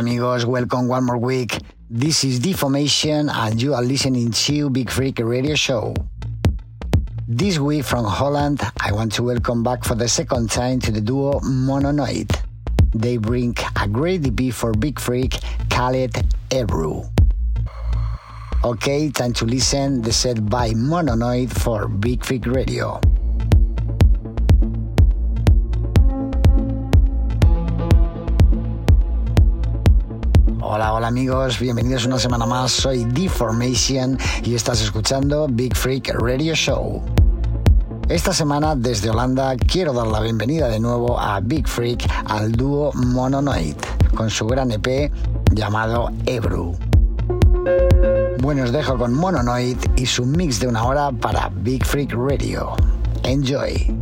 Amigos, welcome one more week. This is Deformation and you are listening to Big Freak Radio Show. This week from Holland, I want to welcome back for the second time to the duo Mononoid. They bring a great EP for Big Freak called Ebru. Okay, time to listen the set by Mononoid for Big Freak Radio. Hola, hola amigos, bienvenidos una semana más. Soy Deformation y estás escuchando Big Freak Radio Show. Esta semana desde Holanda quiero dar la bienvenida de nuevo a Big Freak al dúo Mononoid con su gran EP llamado Ebru. Bueno, os dejo con Mononoid y su mix de una hora para Big Freak Radio. Enjoy.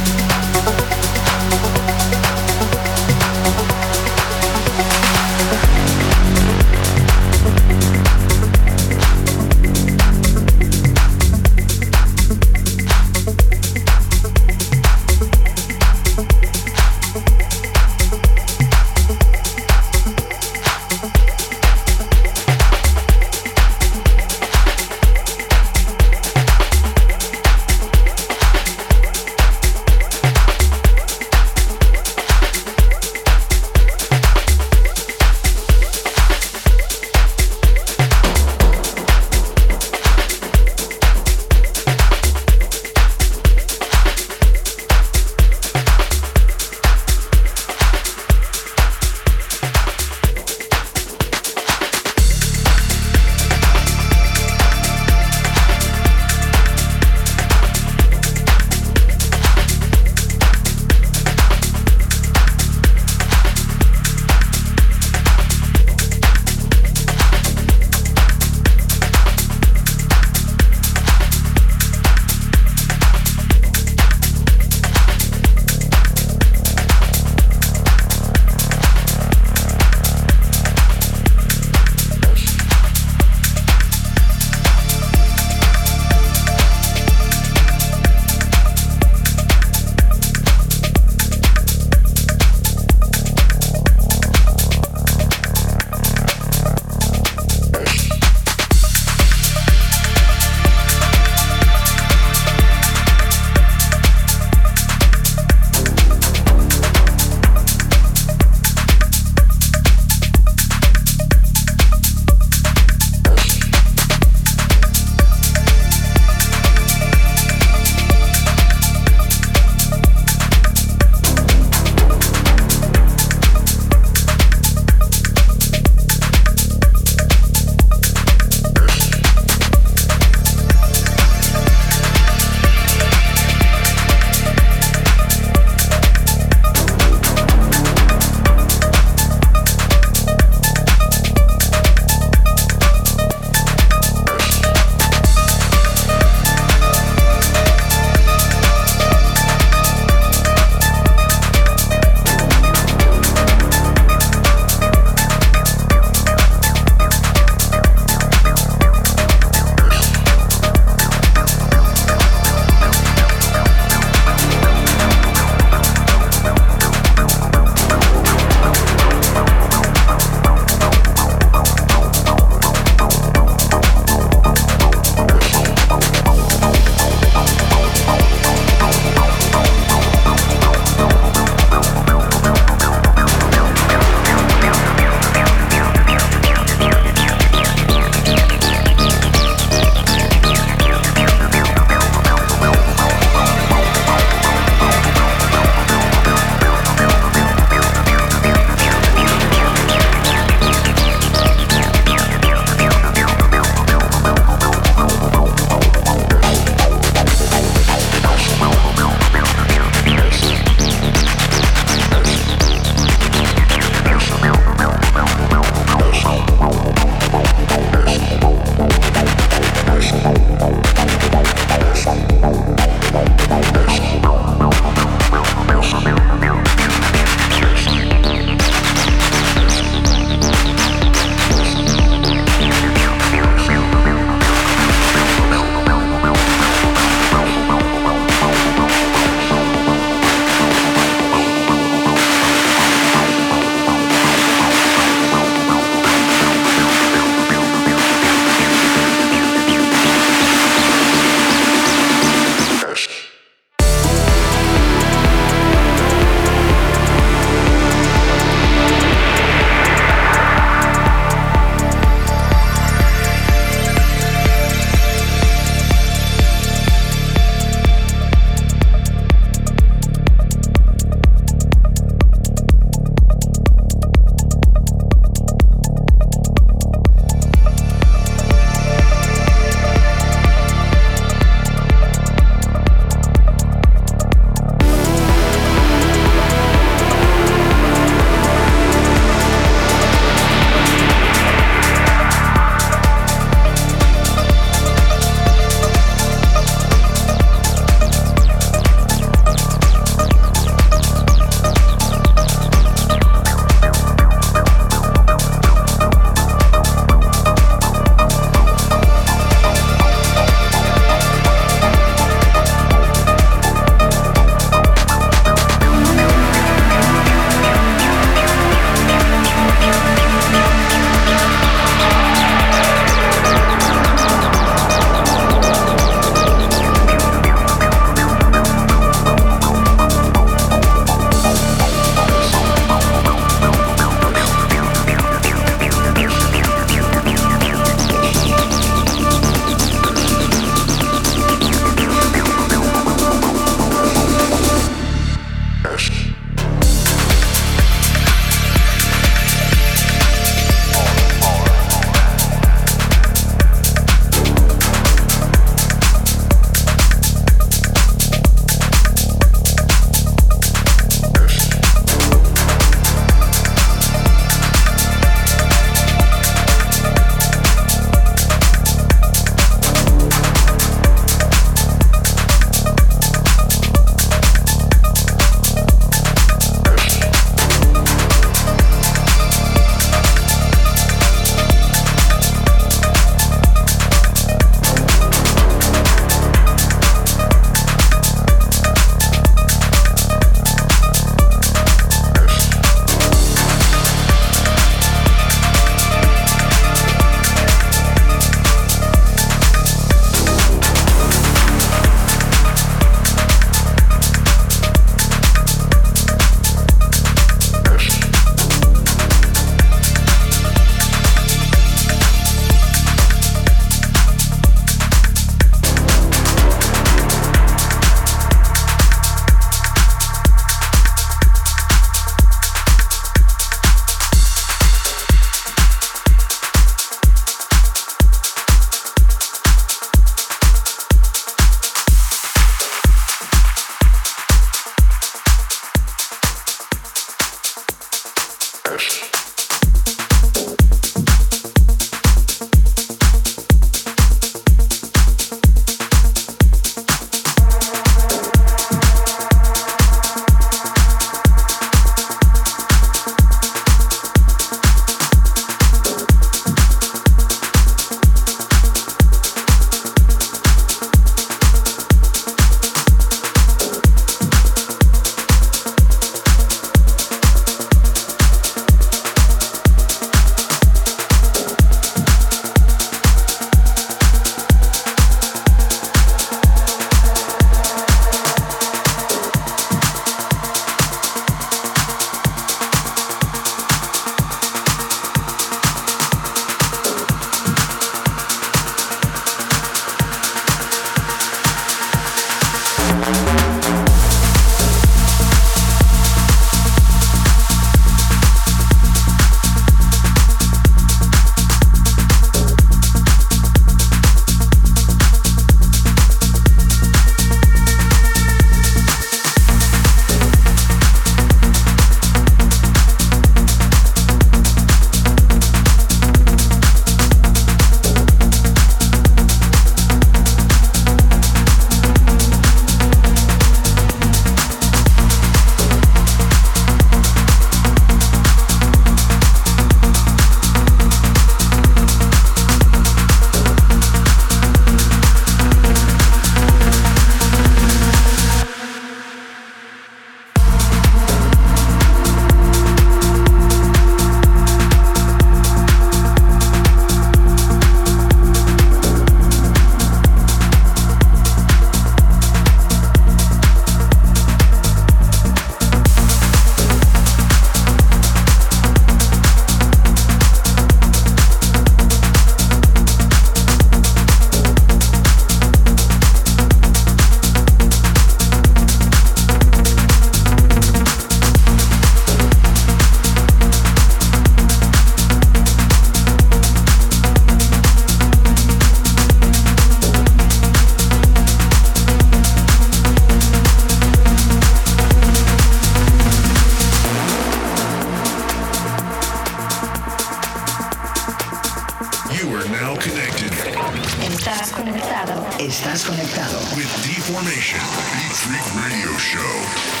conectado. Estás conectado. With D-Formation, Beat Freak Radio Show.